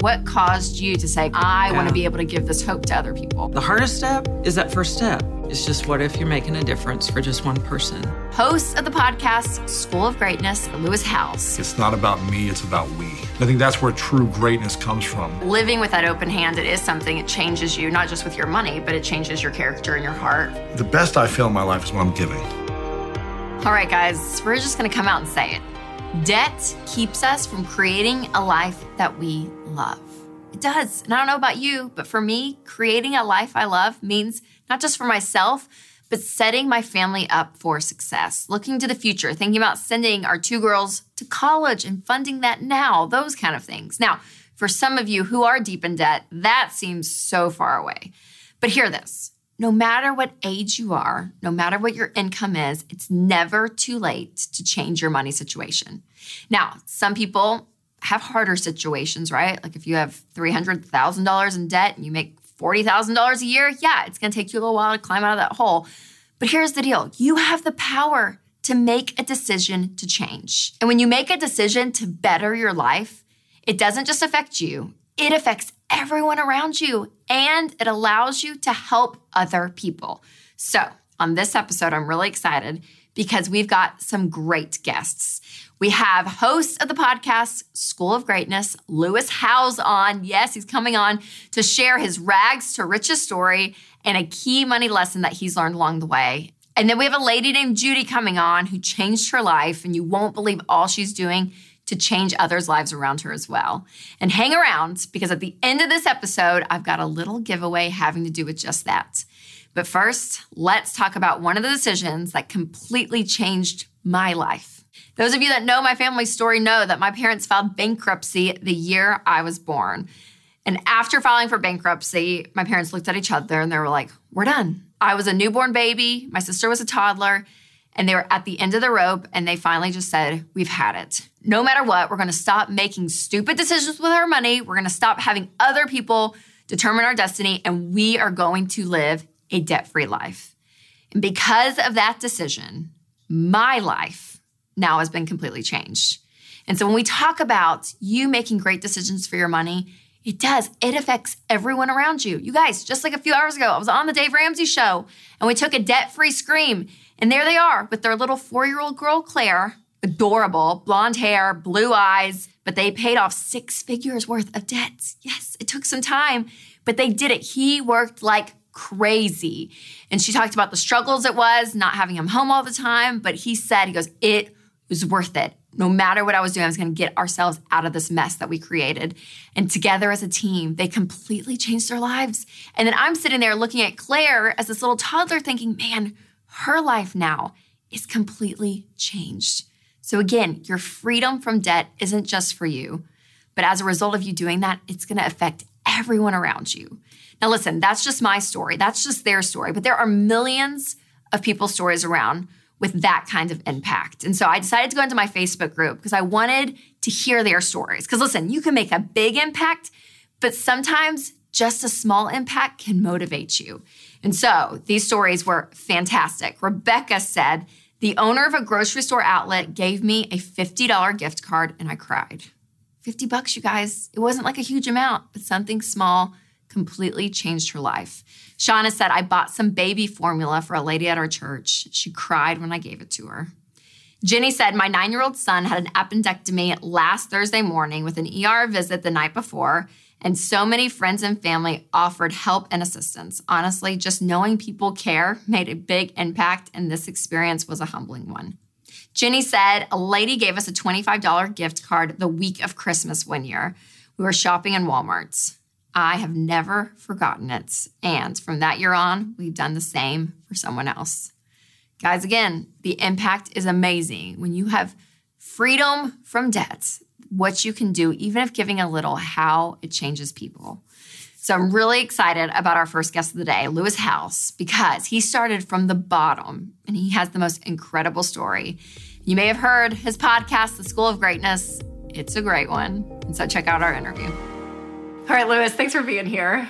What caused you to say, I want to be able to give this hope to other people? The hardest step is that first step. It's just what if you're making a difference for just one person? Host of the podcast, School of Greatness, Lewis Howes. It's not about me, it's about we. I think that's where true greatness comes from. Living with that open hand, it is something, it changes you, not just with your money, but it changes your character and your heart. The best I feel in my life is when I'm giving. All right, guys, we're just gonna come out and say it. Debt keeps us from creating a life that we love. It does. And I don't know about you, but for me, creating a life I love means not just for myself, but setting my family up for success, looking to the future, thinking about sending our two girls to college and funding that now, those kind of things. Now, for some of you who are deep in debt, that seems so far away. But hear this no matter what age you are, no matter what your income is, it's never too late to change your money situation. Now, some people have harder situations, right? Like if you have $300,000 in debt and you make $40,000 a year, yeah, it's going to take you a little while to climb out of that hole. But here's the deal you have the power to make a decision to change. And when you make a decision to better your life, it doesn't just affect you, it affects everyone around you and it allows you to help other people. So, on this episode, I'm really excited because we've got some great guests. We have host of the podcast, School of Greatness, Lewis Howes, on. Yes, he's coming on to share his rags to riches story and a key money lesson that he's learned along the way. And then we have a lady named Judy coming on who changed her life, and you won't believe all she's doing to change others' lives around her as well. And hang around because at the end of this episode, I've got a little giveaway having to do with just that. But first, let's talk about one of the decisions that completely changed my life. Those of you that know my family story know that my parents filed bankruptcy the year I was born. And after filing for bankruptcy, my parents looked at each other and they were like, We're done. I was a newborn baby, my sister was a toddler, and they were at the end of the rope and they finally just said, We've had it. No matter what, we're gonna stop making stupid decisions with our money. We're gonna stop having other people determine our destiny, and we are going to live a debt free life. And because of that decision, my life now has been completely changed. And so when we talk about you making great decisions for your money, it does. It affects everyone around you. You guys, just like a few hours ago, I was on the Dave Ramsey show and we took a debt free scream. And there they are with their little four year old girl, Claire, adorable, blonde hair, blue eyes, but they paid off six figures worth of debts. Yes, it took some time, but they did it. He worked like crazy. And she talked about the struggles it was, not having him home all the time. But he said, he goes, it was worth it. No matter what I was doing, I was going to get ourselves out of this mess that we created. And together as a team, they completely changed their lives. And then I'm sitting there looking at Claire as this little toddler thinking, man, her life now is completely changed. So again, your freedom from debt isn't just for you, but as a result of you doing that, it's going to affect everyone around you. Now, listen, that's just my story. That's just their story. But there are millions of people's stories around with that kind of impact. And so I decided to go into my Facebook group because I wanted to hear their stories. Because listen, you can make a big impact, but sometimes just a small impact can motivate you. And so these stories were fantastic. Rebecca said, the owner of a grocery store outlet gave me a $50 gift card and I cried. 50 bucks, you guys. It wasn't like a huge amount, but something small completely changed her life. Shauna said, I bought some baby formula for a lady at our church. She cried when I gave it to her. Jenny said, My nine year old son had an appendectomy last Thursday morning with an ER visit the night before, and so many friends and family offered help and assistance. Honestly, just knowing people care made a big impact, and this experience was a humbling one. Jenny said, A lady gave us a $25 gift card the week of Christmas one year. We were shopping in Walmart's. I have never forgotten it. And from that year on, we've done the same for someone else. Guys, again, the impact is amazing. When you have freedom from debt, what you can do, even if giving a little, how it changes people. So I'm really excited about our first guest of the day, Lewis Howes, because he started from the bottom and he has the most incredible story. You may have heard his podcast, The School of Greatness. It's a great one. And so check out our interview. All right, Lewis, thanks for being here.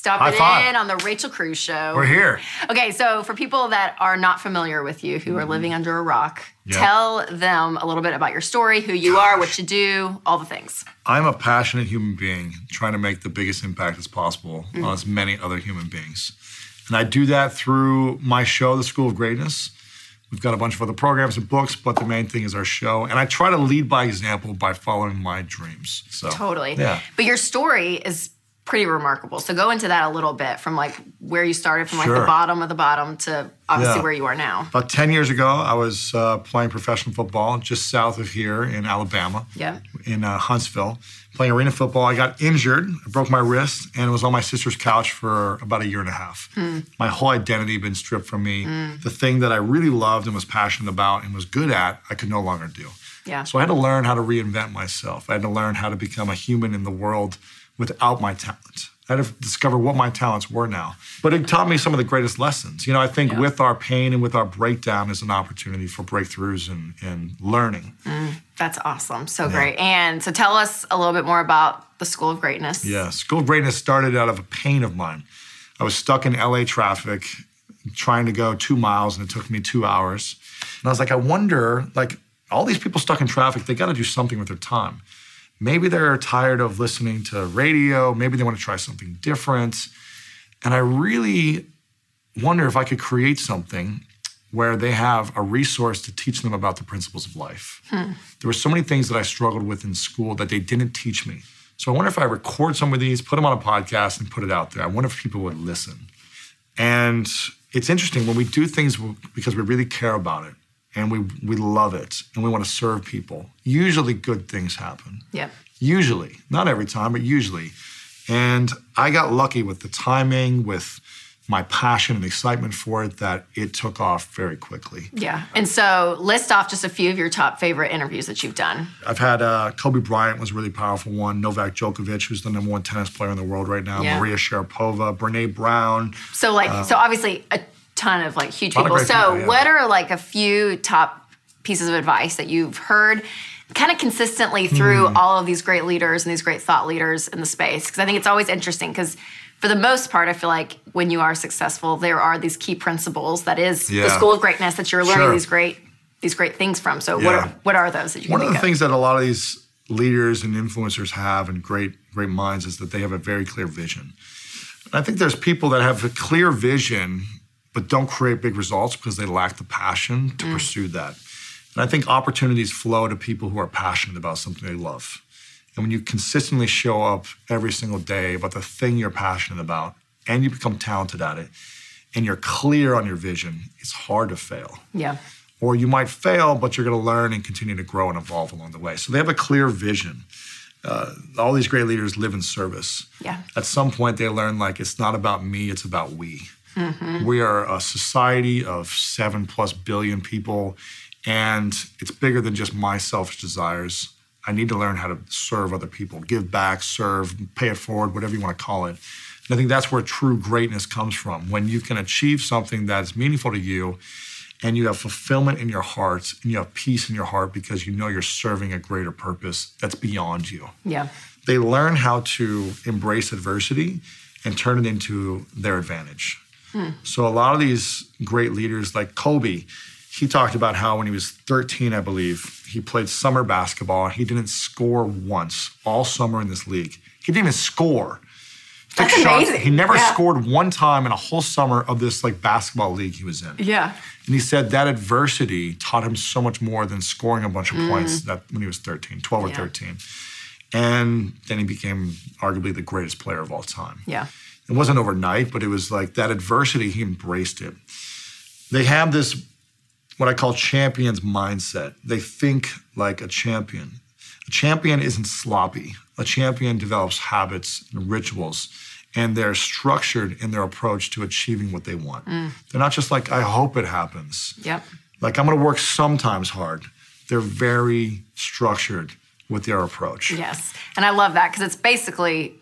stopping High five. in on the Rachel Cruz show. We're here. Okay, so for people that are not familiar with you, who are living under a rock, Yeah. tell them a little bit about your story, who you are, what you do, all the things. I'm a passionate human being trying to make the biggest impact as possible mm. on as many other human beings. And I do that through my show, The School of Greatness. We've got a bunch of other programs and books, but the main thing is our show. And I try to lead by example by following my dreams. So Totally. Yeah. But your story is pretty remarkable. So go into that a little bit from like where you started from like the bottom of the bottom to obviously Yeah. where you are now. About 10 years ago, I was uh, playing professional football just south of here in Alabama. Yeah. in uh, Huntsville playing arena football. I got injured, I broke my wrist, and was on my sister's couch for about a year and a half. My whole identity had been stripped from me. The thing that I really loved and was passionate about and was good at, I could no longer do. Yeah. So I had to learn how to reinvent myself. I had to learn how to become a human in the world without my talent. I had to discover what my talents were now. But it taught me some of the greatest lessons. You know, I think Yeah. with our pain and with our breakdown is an opportunity for breakthroughs and, and learning. Mm, that's awesome. So great. And so tell us a little bit more about the School of Greatness. Yeah, School of Greatness started out of a pain of mine. I was stuck in LA traffic trying to go two miles and it took me two hours. And I was like, I wonder, like, all these people stuck in traffic, they got to do something with their time. Maybe they're tired of listening to radio. Maybe they want to try something different. And I really wonder if I could create something where they have a resource to teach them about the principles of life. Hmm. There were so many things that I struggled with in school that they didn't teach me. So I wonder if I record some of these, put them on a podcast, and put it out there. I wonder if people would listen. And it's interesting when we do things because we really care about it and we, we love it and we want to serve people, usually good things happen. Yeah. Usually, not every time, but usually. And I got lucky with the timing, with my passion and excitement for it, that it took off very quickly. Yeah. And so list off just a few of your top favorite interviews that you've done. I've had uh, Kobe Bryant was a really powerful one. Novak Djokovic, who's the number one tennis player in the world right now. Yeah. Maria Sharapova, Brene Brown. So like so obviously a ton of like huge of people. So people, yeah. what are like a few top pieces of advice that you've heard kind of consistently through Hmm. all of these great leaders and these great thought leaders in the space? Because I think it's always interesting because for the most part, I feel like when you are successful, there are these key principles that is the school of greatness that you're learning Sure. these great these great things from. So what are what are those that you One of the things that a lot of these leaders and influencers have and great great minds is that they have a very clear vision. I think there's people that have a clear vision but don't create big results because they lack the passion to pursue that. And I think opportunities flow to people who are passionate about something they love. And when you consistently show up every single day about the thing you're passionate about and you become talented at it and you're clear on your vision, it's hard to fail Yeah. or you might fail, but you're going to learn and continue to grow and evolve along the way. So they have a clear vision. Uh, all these great leaders live in service. Yeah. At some point, they learn like it's not about me; it's about we. Mm-hmm. We are a society of seven plus billion people, and it's bigger than just my selfish desires. I need to learn how to serve other people, give back, serve, pay it forward, whatever you want to call it. And I think that's where true greatness comes from. When you can achieve something that's meaningful to you, and you have fulfillment in your heart and you have peace in your heart because you know you're serving a greater purpose that's beyond you. Yeah. They learn how to embrace adversity and turn it into their advantage. Hmm. So a lot of these great leaders like Kobe, he talked about how when he was 13, I believe, he played summer basketball and he didn't score once all summer in this league. He didn't even score. That's amazing. He never Yeah. scored one time in a whole summer of this like basketball league he was in. Yeah. And he said that adversity taught him so much more than scoring a bunch of points mm. that when he was 13, 12 or 13. And then he became arguably the greatest player of all time. Yeah. It wasn't overnight, but it was like that adversity, he embraced it. They have this, what I call champions mindset. They think like a champion. A champion isn't sloppy. A champion develops habits and rituals, and they're structured in their approach to achieving what they want. Mm. They're not just like, I hope it happens. Yep. Like, I'm gonna work sometimes hard. They're very structured with their approach. Yes, and I love that because it's basically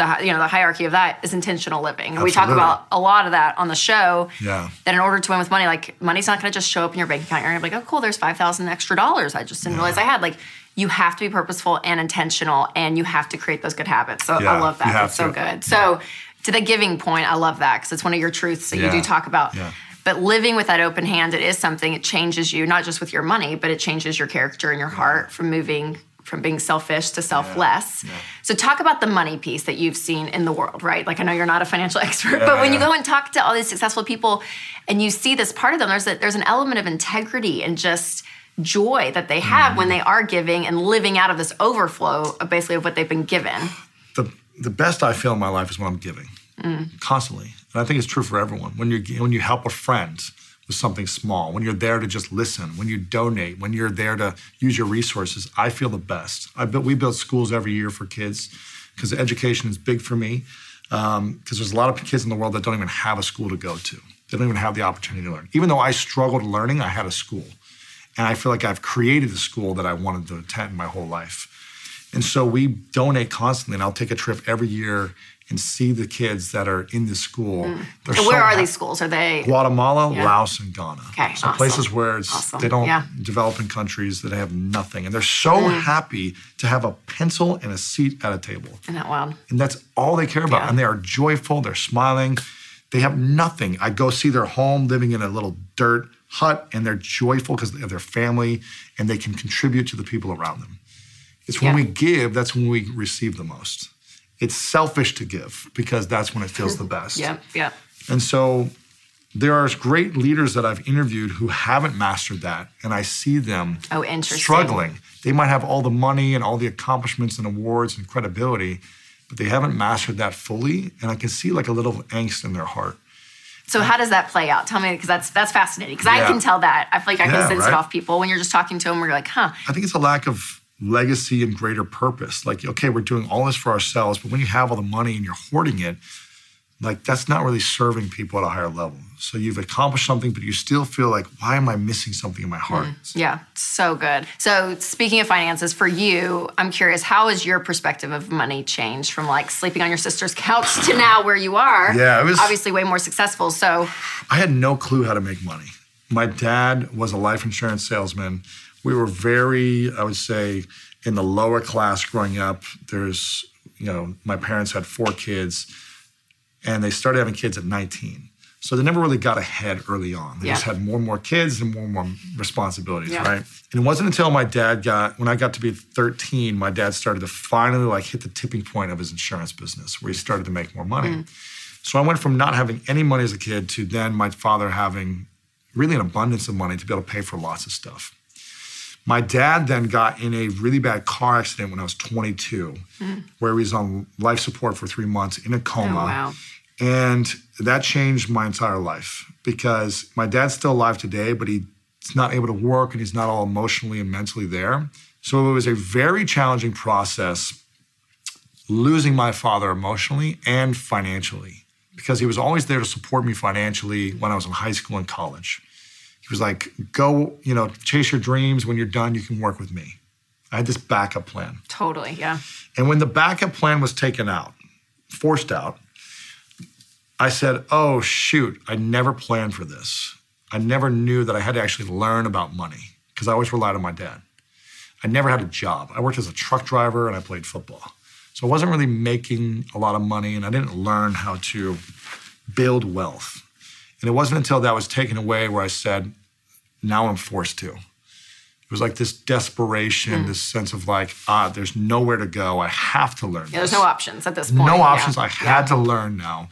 the you know the hierarchy of that is intentional living. And we talk about a lot of that on the show. Yeah. That in order to win with money, like money's not going to just show up in your bank account. You're going to be like, oh, cool, there's five thousand extra dollars. I just didn't realize I had. Like, you have to be purposeful and intentional, and you have to create those good habits. So I love that. so good. So To the giving point, I love that because it's one of your truths that you do talk about. Yeah. But living with that open hand, it is something, it changes you, not just with your money, but it changes your character and your heart from moving from being selfish to selfless. So talk about the money piece that you've seen in the world, right? Like I know you're not a financial expert, but when you go and talk to all these successful people and you see this part of them, there's a, there's an element of integrity and just joy that they have when mm-hmm. they are giving and living out of this overflow of basically of what they've been given. the the best I feel in my life is when I'm giving, mm. constantly, and I think it's true for everyone. When you when you help a friend with something small, when you're there to just listen, when you donate, when you're there to use your resources, I feel the best. I built, we build schools every year for kids because education is big for me. Um, because there's a lot of kids in the world that don't even have a school to go to. They don't even have the opportunity to learn. Even though I struggled learning, I had a school. And I feel like I've created the school that I wanted to attend my whole life. And so we donate constantly, and I'll take a trip every year and see the kids that are in the school. They're Mm. So so where are happy. these schools? Are they Guatemala, Yeah. Laos, and Ghana. Okay, so awesome. places where it's, Awesome, they don't yeah. develop in countries that have nothing, and they're so Mm. happy to have a pencil and a seat at a table, Isn't that wild? and that's all they care about. Yeah. And they are joyful. They're smiling. They have nothing. I go see their home, living in a little dirt hut, and they're joyful because they have their family, and they can contribute to the people around them. It's when we give that's when we receive the most. It's selfish to give because that's when it feels the best. Yep, yep. And so there are great leaders that I've interviewed who haven't mastered that, and I see them Oh, struggling. They might have all the money and all the accomplishments and awards and credibility, but they haven't mastered that fully. And I can see like a little angst in their heart. So how does that play out? Tell me because that's that's fascinating because I can tell that. I feel like I can Yeah, sense it off people when you're just talking to them. Where you're like, huh? I think it's a lack of legacy and greater purpose. Like, okay, we're doing all this for ourselves, but when you have all the money and you're hoarding it, like that's not really serving people at a higher level. So you've accomplished something, but you still feel like, why am I missing something in my heart? Mm-hmm. Yeah, so good. So speaking of finances, for you, I'm curious, how has your perspective of money changed from like sleeping on your sister's couch to now where you are? Yeah, it was- obviously way more successful. So I had no clue how to make money. My dad was a life insurance salesman. We were very, I would say, in the lower class growing up. There's, you know, my parents had four kids and they started having kids at 19. So they never really got ahead early on. They just had more and more kids and more and more responsibilities, Yeah. right? And it wasn't until my dad got, when I got to be 13, my dad started to finally like hit the tipping point of his insurance business where he started to make more money. Mm. So I went from not having any money as a kid to then my father having really an abundance of money to be able to pay for lots of stuff. My dad then got in a really bad car accident when I was 22, mm. where he was on life support for three months in a coma. Oh, wow. And that changed my entire life because my dad's still alive today, but he's not able to work and he's not all emotionally and mentally there. So it was a very challenging process losing my father emotionally and financially because he was always there to support me financially when I was in high school and college. He was like, go, you know, chase your dreams. When you're done, you can work with me. I had this backup plan. totally, yeah. And when the backup plan was taken out, forced out, I said, oh, shoot, I never planned for this. I never knew that I had to actually learn about money because I always relied on my dad. I never had a job. I worked as a truck driver and I played football. So I wasn't really making a lot of money and I didn't learn how to build wealth. And it wasn't until that was taken away where I said, now I'm forced to. It was like this desperation, this sense of like, ah, there's nowhere to go. I have to learn. Yeah, there's no options at this point. No yeah. options. I had to learn now.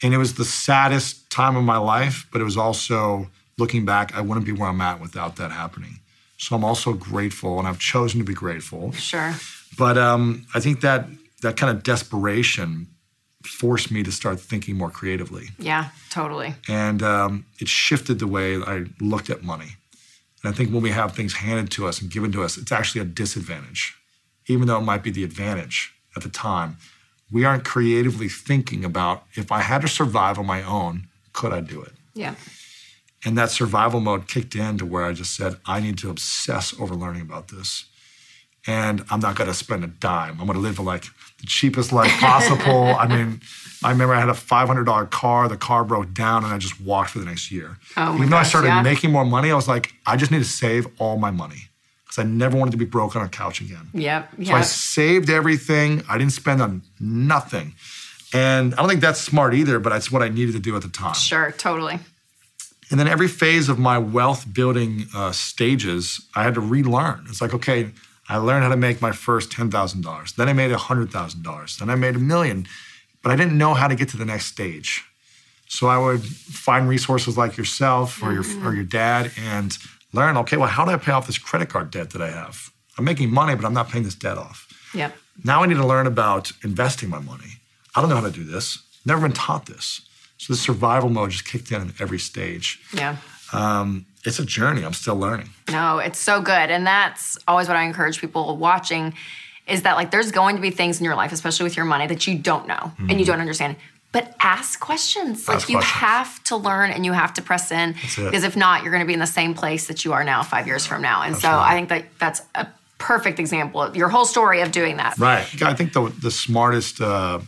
And it was the saddest time of my life, but it was also looking back, I wouldn't be where I'm at without that happening. So I'm also grateful, and I've chosen to be grateful. Sure. But um, I think that that kind of desperation forced me to start thinking more creatively, Yeah, totally. and um, it shifted the way I looked at money. And I think when we have things handed to us and given to us, it's actually a disadvantage, even though it might be the advantage at the time. We aren't creatively thinking about if I had to survive on my own, could I do it? Yeah. And that survival mode kicked in to where I just said, I need to obsess over learning about this. And I'm not going to spend a dime. I'm going to live like the cheapest life possible. I mean, I remember I had a $500 car. The car broke down, and I just walked for the next year. Oh Even though I started yeah. making more money, I was like, I just need to save all my money because I never wanted to be broke on a couch again. Yep. So I saved everything. I didn't spend on nothing. And I don't think that's smart either, but it's what I needed to do at the time. Sure, totally. And then every phase of my wealth building uh, stages, I had to relearn. It's like, okay, I learned how to make my first $10,000. Then I made $100,000. Then I made a million, but I didn't know how to get to the next stage. So I would find resources like yourself or your, mm-hmm. or your dad and learn, okay, well, how do I pay off this credit card debt that I have? I'm making money, but I'm not paying this debt off. Yep. Now I need to learn about investing my money. I don't know how to do this. Never been taught this. So the survival mode just kicked in at every stage. Yeah. Um, it's a journey. I'm still learning. No, it's so good. And that's always what I encourage people watching is that like there's going to be things in your life, especially with your money, that you don't know and you don't understand. But ask questions. Like Ask you questions. have to learn and you have to press in because if not, you're going to be in the same place that you are now five years from now. And so I think that that's a perfect example of your whole story of doing that. Right. I think the the smartest uh,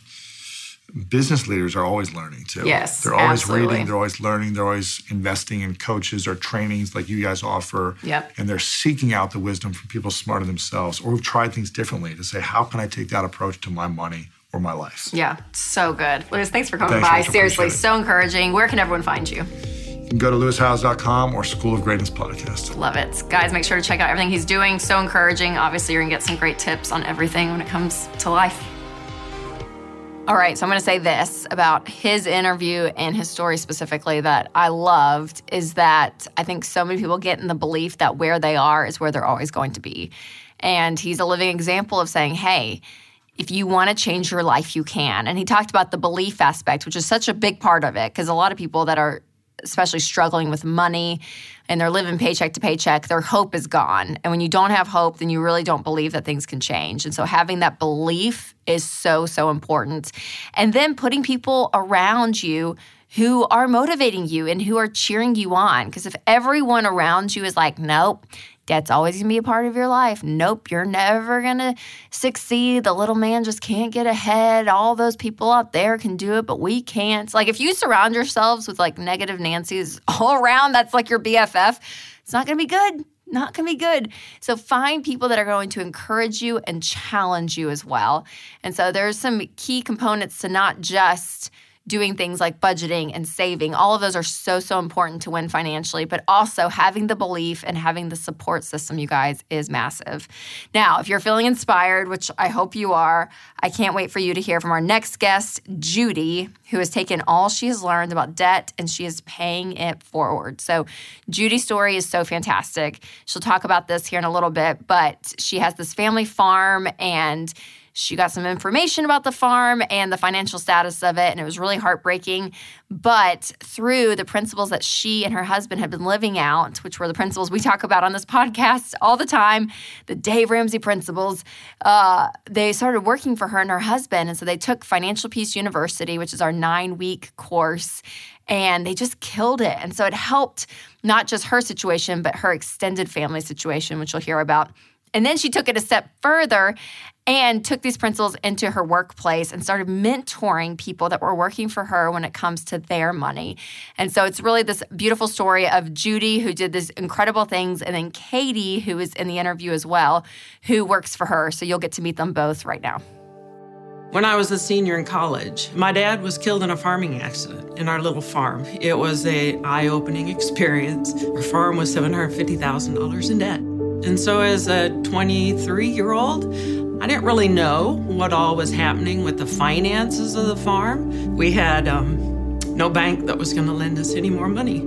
business leaders are always learning too. Yes, They're always absolutely. reading. They're always learning. They're always investing in coaches or trainings like you guys offer. Yep. And they're seeking out the wisdom from people smarter themselves or who've tried things differently to say, how can I take that approach to my money or my life? Yeah, so good. Lewis, thanks for coming Thanks, by. Rachel. Seriously, so encouraging. Where can everyone find you? You can go to lewishowes.com or School of Greatness podcast. Love it. Guys, make sure to check out everything he's doing. So encouraging. Obviously, you're going to get some great tips on everything when it comes to life. All right, so I'm going to say this about his interview and his story specifically that I loved is that I think so many people get in the belief that where they are is where they're always going to be. And he's a living example of saying, hey, if you want to change your life, you can. And he talked about the belief aspect, which is such a big part of it because a lot of people that are especially struggling with money and they're living paycheck to paycheck, their hope is gone. And when you don't have hope, then you really don't believe that things can change. And so having that belief is so, so important. And then putting people around you who are motivating you and who are cheering you on. Because if everyone around you is like, nope, debt's always gonna be a part of your life. Nope, you're never gonna succeed. The little man just can't get ahead. All those people out there can do it, but we can't. Like if you surround yourselves with like negative Nancy's all around, that's like your BFF, it's not gonna be good. Not gonna be good. So find people that are going to encourage you and challenge you as well. And so there's some key components to not just doing things like budgeting and saving. All of those are so, so important to win financially, but also having the belief and having the support system, you guys, is massive. Now, if you're feeling inspired, which I hope you are, I can't wait for you to hear from our next guest, Judy, who has taken all she has learned about debt and she is paying it forward. So, Judy's story is so fantastic. She'll talk about this here in a little bit, but she has this family farm and she got some information about the farm and the financial status of it, and it was really heartbreaking. But through the principles that she and her husband had been living out, which were the principles we talk about on this podcast all the time, the Dave Ramsey principles, uh, they started working for her and her husband. And so they took Financial Peace University, which is our nine week course, and they just killed it. And so it helped not just her situation, but her extended family situation, which you'll hear about. And then she took it a step further and took these principles into her workplace and started mentoring people that were working for her when it comes to their money. And so it's really this beautiful story of Judy, who did these incredible things, and then Katie, who is in the interview as well, who works for her. So you'll get to meet them both right now. When I was a senior in college, my dad was killed in a farming accident in our little farm. It was a eye-opening experience. Our farm was $750,000 in debt. And so as a 23-year-old, I didn't really know what all was happening with the finances of the farm. We had um, no bank that was going to lend us any more money.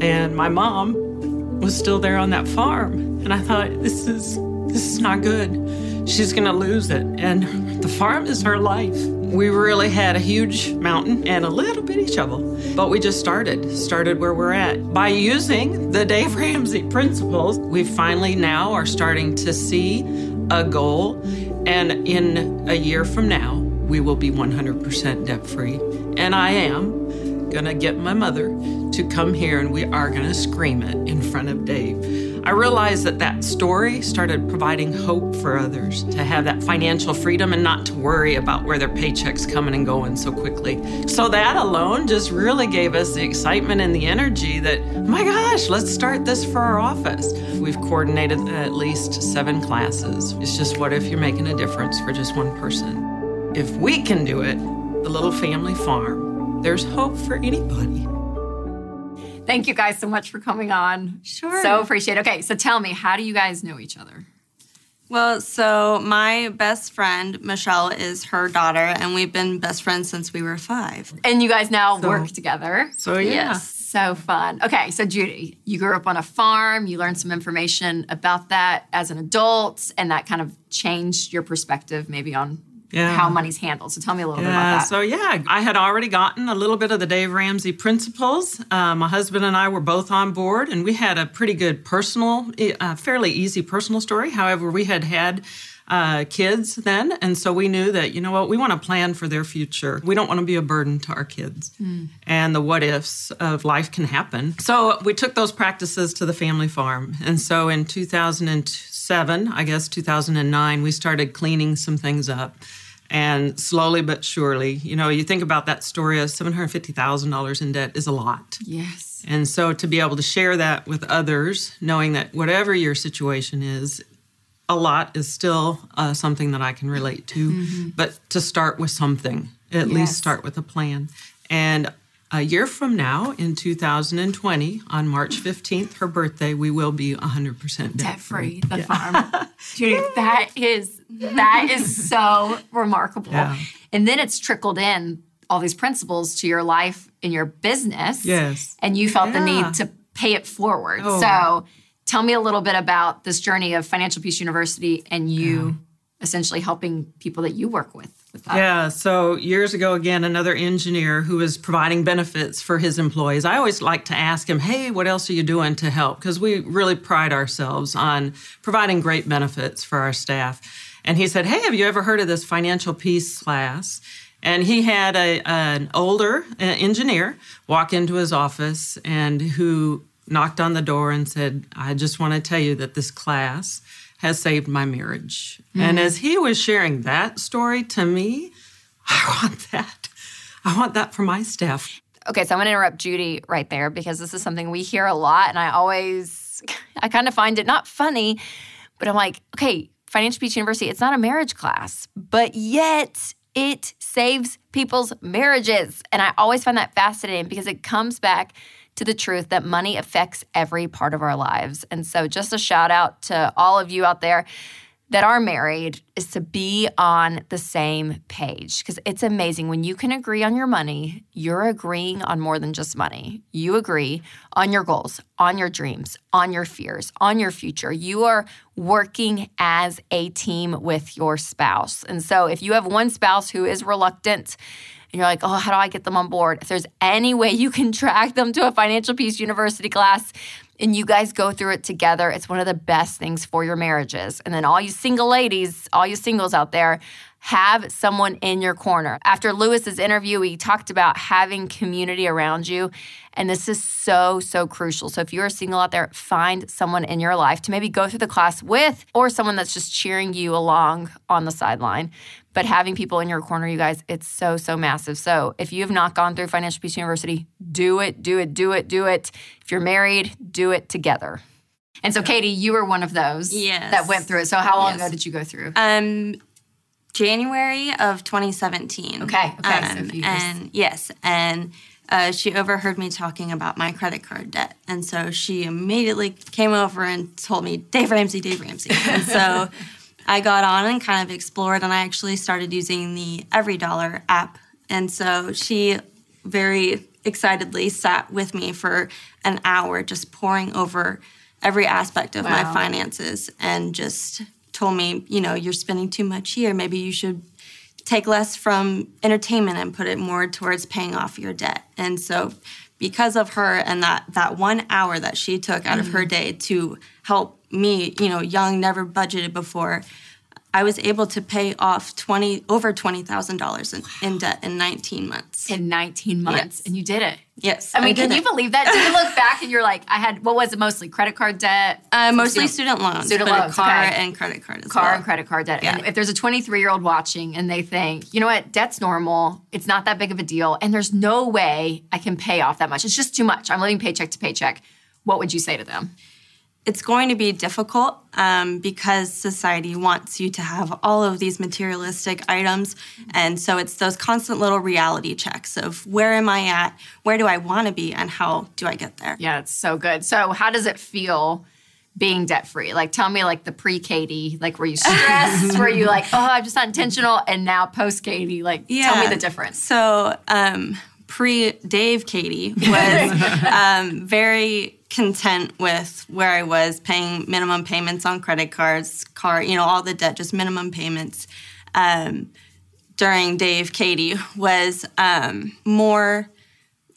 And my mom was still there on that farm. And I thought, this is this is not good. She's gonna lose it. And the farm is her life. We really had a huge mountain and a little bitty shovel. But we just started, started where we're at. By using the Dave Ramsey principles, we finally now are starting to see a goal. And in a year from now, we will be 100% debt free. And I am gonna get my mother to come here and we are gonna scream it in front of Dave. I realized that that story started providing hope for others to have that financial freedom and not to worry about where their paychecks coming and going so quickly. So that alone just really gave us the excitement and the energy that, my gosh, let's start this for our office. We've coordinated at least seven classes. It's just what if you're making a difference for just one person? If we can do it, the little family farm. There's hope for anybody. Thank you guys so much for coming on. Sure. So appreciate it. Okay, so tell me, how do you guys know each other? Well, so my best friend, Michelle, is her daughter, and we've been best friends since we were five. And you guys now So- work together. So yeah. Yes. So fun. Okay, so Judy, you grew up on a farm. You learned some information about that as an adult, and that kind of changed your perspective maybe on Yeah. how money's handled. So tell me a little bit about that. so yeah, I had already gotten a little bit of the Dave Ramsey principles. Uh, my husband and I were both on board, and we had a pretty good personal, uh, fairly easy personal story. However, we had had uh, kids then, and so we knew that you know what, we want to plan for their future. We don't want to be a burden to our kids, and the what ifs of life can happen. So we took those practices to the family farm, and so in 2007, I guess 2009, we started cleaning some things up. And slowly but surely, you know, you think about that story of $750,000 in debt is a lot. yes. And so to be able to share that with others, knowing that whatever your situation is, a lot is still uh, something that I can relate to. But to start with something, at Yes. least start with a plan. And a year from now, in 2020, on March 15th, her birthday, we will be 100% debt free. the farm. Judy, that is that is so remarkable. Yeah. And then it's trickled in all these principles to your life in your business. Yes. And you felt the need to pay it forward. Oh. So tell me a little bit about this journey of Financial Peace University and you essentially helping people that you work with. Yeah, so years ago, again, another engineer who was providing benefits for his employees. I always like to ask him, hey, what else are you doing to help? Because we really pride ourselves on providing great benefits for our staff. And he said, hey, have you ever heard of this financial peace class? And he had a, an older uh, engineer walk into his office and who knocked on the door and said, I just want to tell you that this class has saved my marriage. And mm-hmm. as he was sharing that story to me, I want that. I want that for my staff. Okay, so I'm gonna interrupt Judy right there because this is something we hear a lot, and I always, I kind of find it not funny, but I'm like, okay, Financial Peace University, it's not a marriage class, but yet it saves people's marriages. And I always find that fascinating because it comes back to the truth that money affects every part of our lives. And so, just a shout out to all of you out there that are married is to be on the same page. Because it's amazing. When you can agree on your money you're agreeing on more than just money. You agree on your goals on your dreams on your fears on your future. You are working as a team with your spouse. And so if you have one spouse who is reluctant and you're like, oh, how do I get them on board? If there's any way you can track them to a Financial Peace University class and you guys go through it together, it's one of the best things for your marriages. And then all you single ladies, all you singles out there, have someone in your corner. After Lewis's interview, we talked about having community around you. And this is so, so crucial. So if you're a single out there, find someone in your life to maybe go through the class with, or someone that's just cheering you along on the sideline. But having people in your corner, you guys, it's so, so massive. So if you have not gone through Financial Peace University, do it, do it, do it, do it. If you're married, do it together. And so, Katie, you were one of those Yes. that went through it. So, how long Yes. ago did you go through? Um, January of 2017. Okay, okay, so Um, years. and yes, and uh, she overheard me talking about my credit card debt, and so she immediately came over and told me, "Dave Ramsey, Dave Ramsey." And so I got on and kind of explored, and I actually started using the Every Dollar app, and so she very excitedly sat with me for an hour, just pouring over every aspect of my finances, and just told me, you know, you're spending too much here. Maybe you should take less from entertainment and put it more towards paying off your debt. And so because of her and that that one hour that she took out of her mm-hmm. day to help me, you know, young, never budgeted before, I was able to pay off twenty over twenty thousand dollars in, in debt in 19 months. in 19 months, Yes. and you did it. yes, I mean, did can you believe that? Do you look back and you're like, I had, what was it mostly? Credit card debt? Uh, mostly Student- student loans, student loans, car okay. and credit card as car well. and credit card debt. And if there's a 23 year old watching and they think, you know what, debt's normal, it's not that big of a deal, and there's no way I can pay off that much, it's just too much. I'm living paycheck to paycheck. What would you say to them? It's going to be difficult um, because society wants you to have all of these materialistic items. And so it's those constant little reality checks of where am I at? Where do I want to be? And how do I get there? Yeah, it's so good. So, how does it feel? being debt free? Like, tell me, like the pre Katie, like, were you stressed? were you like, oh, I'm just not intentional? And now post Katie, like, yeah. tell me the difference. So, um, pre Dave Katie was um, very content with where I was paying minimum payments on credit cards, car, you know, all the debt, just minimum payments. Um, during Dave Katie was um, more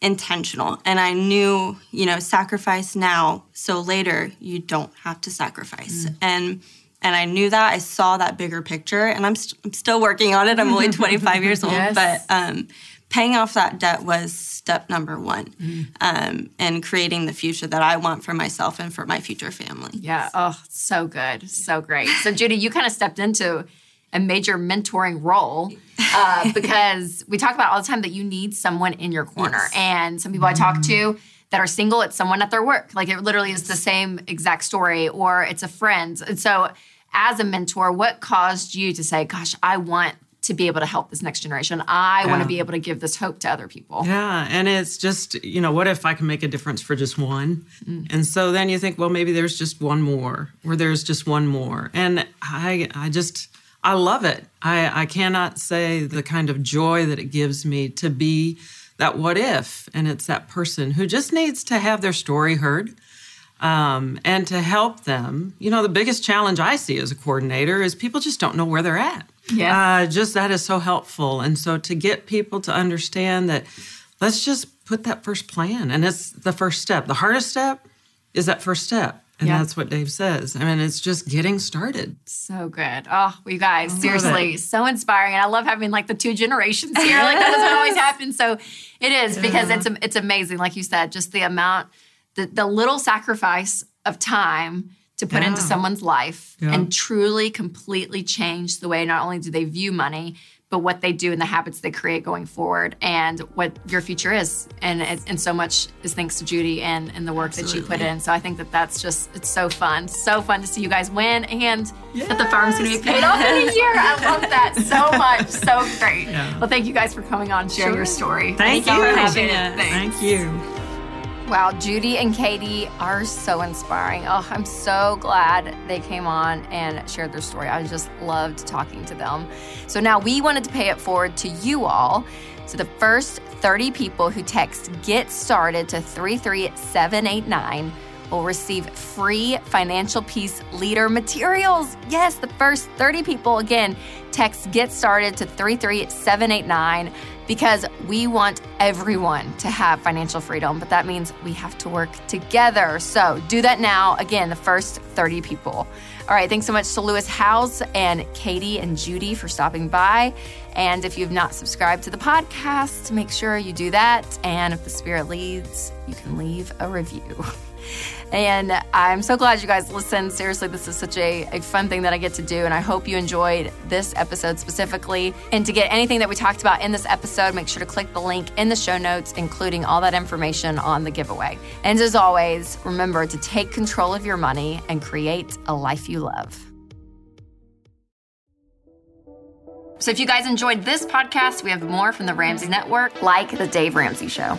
intentional and i knew you know sacrifice now so later you don't have to sacrifice mm. and and i knew that i saw that bigger picture and i'm, st- I'm still working on it i'm only 25 years old yes. but um, paying off that debt was step number one mm. um, and creating the future that i want for myself and for my future family yeah oh so good so great so judy you kind of stepped into a major mentoring role uh, because we talk about all the time that you need someone in your corner. Yes. And some people I talk to that are single, it's someone at their work. Like it literally is the same exact story, or it's a friend. And so, as a mentor, what caused you to say, Gosh, I want to be able to help this next generation. I yeah. want to be able to give this hope to other people. Yeah. And it's just, you know, what if I can make a difference for just one? Mm. And so then you think, well, maybe there's just one more, or there's just one more. And I I just I love it. I, I cannot say the kind of joy that it gives me to be that what if, and it's that person who just needs to have their story heard. Um, and to help them, you know, the biggest challenge I see as a coordinator is people just don't know where they're at. Yeah. Uh, just that is so helpful. And so to get people to understand that let's just put that first plan, and it's the first step. The hardest step is that first step. And yeah. that's what Dave says. I mean, it's just getting started. So good. Oh, you guys, seriously, so inspiring. And I love having like the two generations here. Like that doesn't always happen. So it is yeah. because it's it's amazing, like you said, just the amount, the, the little sacrifice of time to put yeah. into someone's life and truly completely change the way not only do they view money, but what they do and the habits they create going forward and what your future is. And and so much is thanks to Judy and, and the work Absolutely. that you put in. So I think that that's just, it's so fun. So fun to see you guys win and yes. that the farm's going to be paid off in a year. I love that so much. So great. Yeah. Well, thank you guys for coming on, sharing sure. your story. Thank, thank you for having it. Thank you. Wow, Judy and Katie are so inspiring. Oh, I'm so glad they came on and shared their story. I just loved talking to them. So now we wanted to pay it forward to you all. So the first 30 people who text Get Started to 33789 will receive free financial peace leader materials. Yes, the first 30 people, again, text Get Started to 33789 because we want everyone to have financial freedom, but that means we have to work together. So do that now. Again, the first 30 people. All right, thanks so much to Lewis Howes and Katie and Judy for stopping by. And if you've not subscribed to the podcast, make sure you do that. And if the Spirit leads, you can leave a review. And I'm so glad you guys listened. Seriously, this is such a, a fun thing that I get to do. And I hope you enjoyed this episode specifically. And to get anything that we talked about in this episode, make sure to click the link in the show notes, including all that information on the giveaway. And as always, remember to take control of your money and create a life you love. So if you guys enjoyed this podcast, we have more from the Ramsey Network, like The Dave Ramsey Show.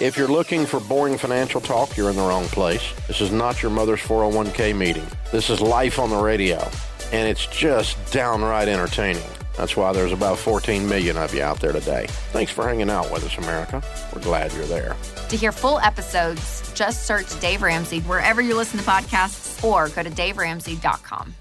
If you're looking for boring financial talk, you're in the wrong place. This is not your mother's 401k meeting. This is life on the radio, and it's just downright entertaining. That's why there's about 14 million of you out there today. Thanks for hanging out with us, America. We're glad you're there. To hear full episodes, just search Dave Ramsey wherever you listen to podcasts or go to daveramsey.com.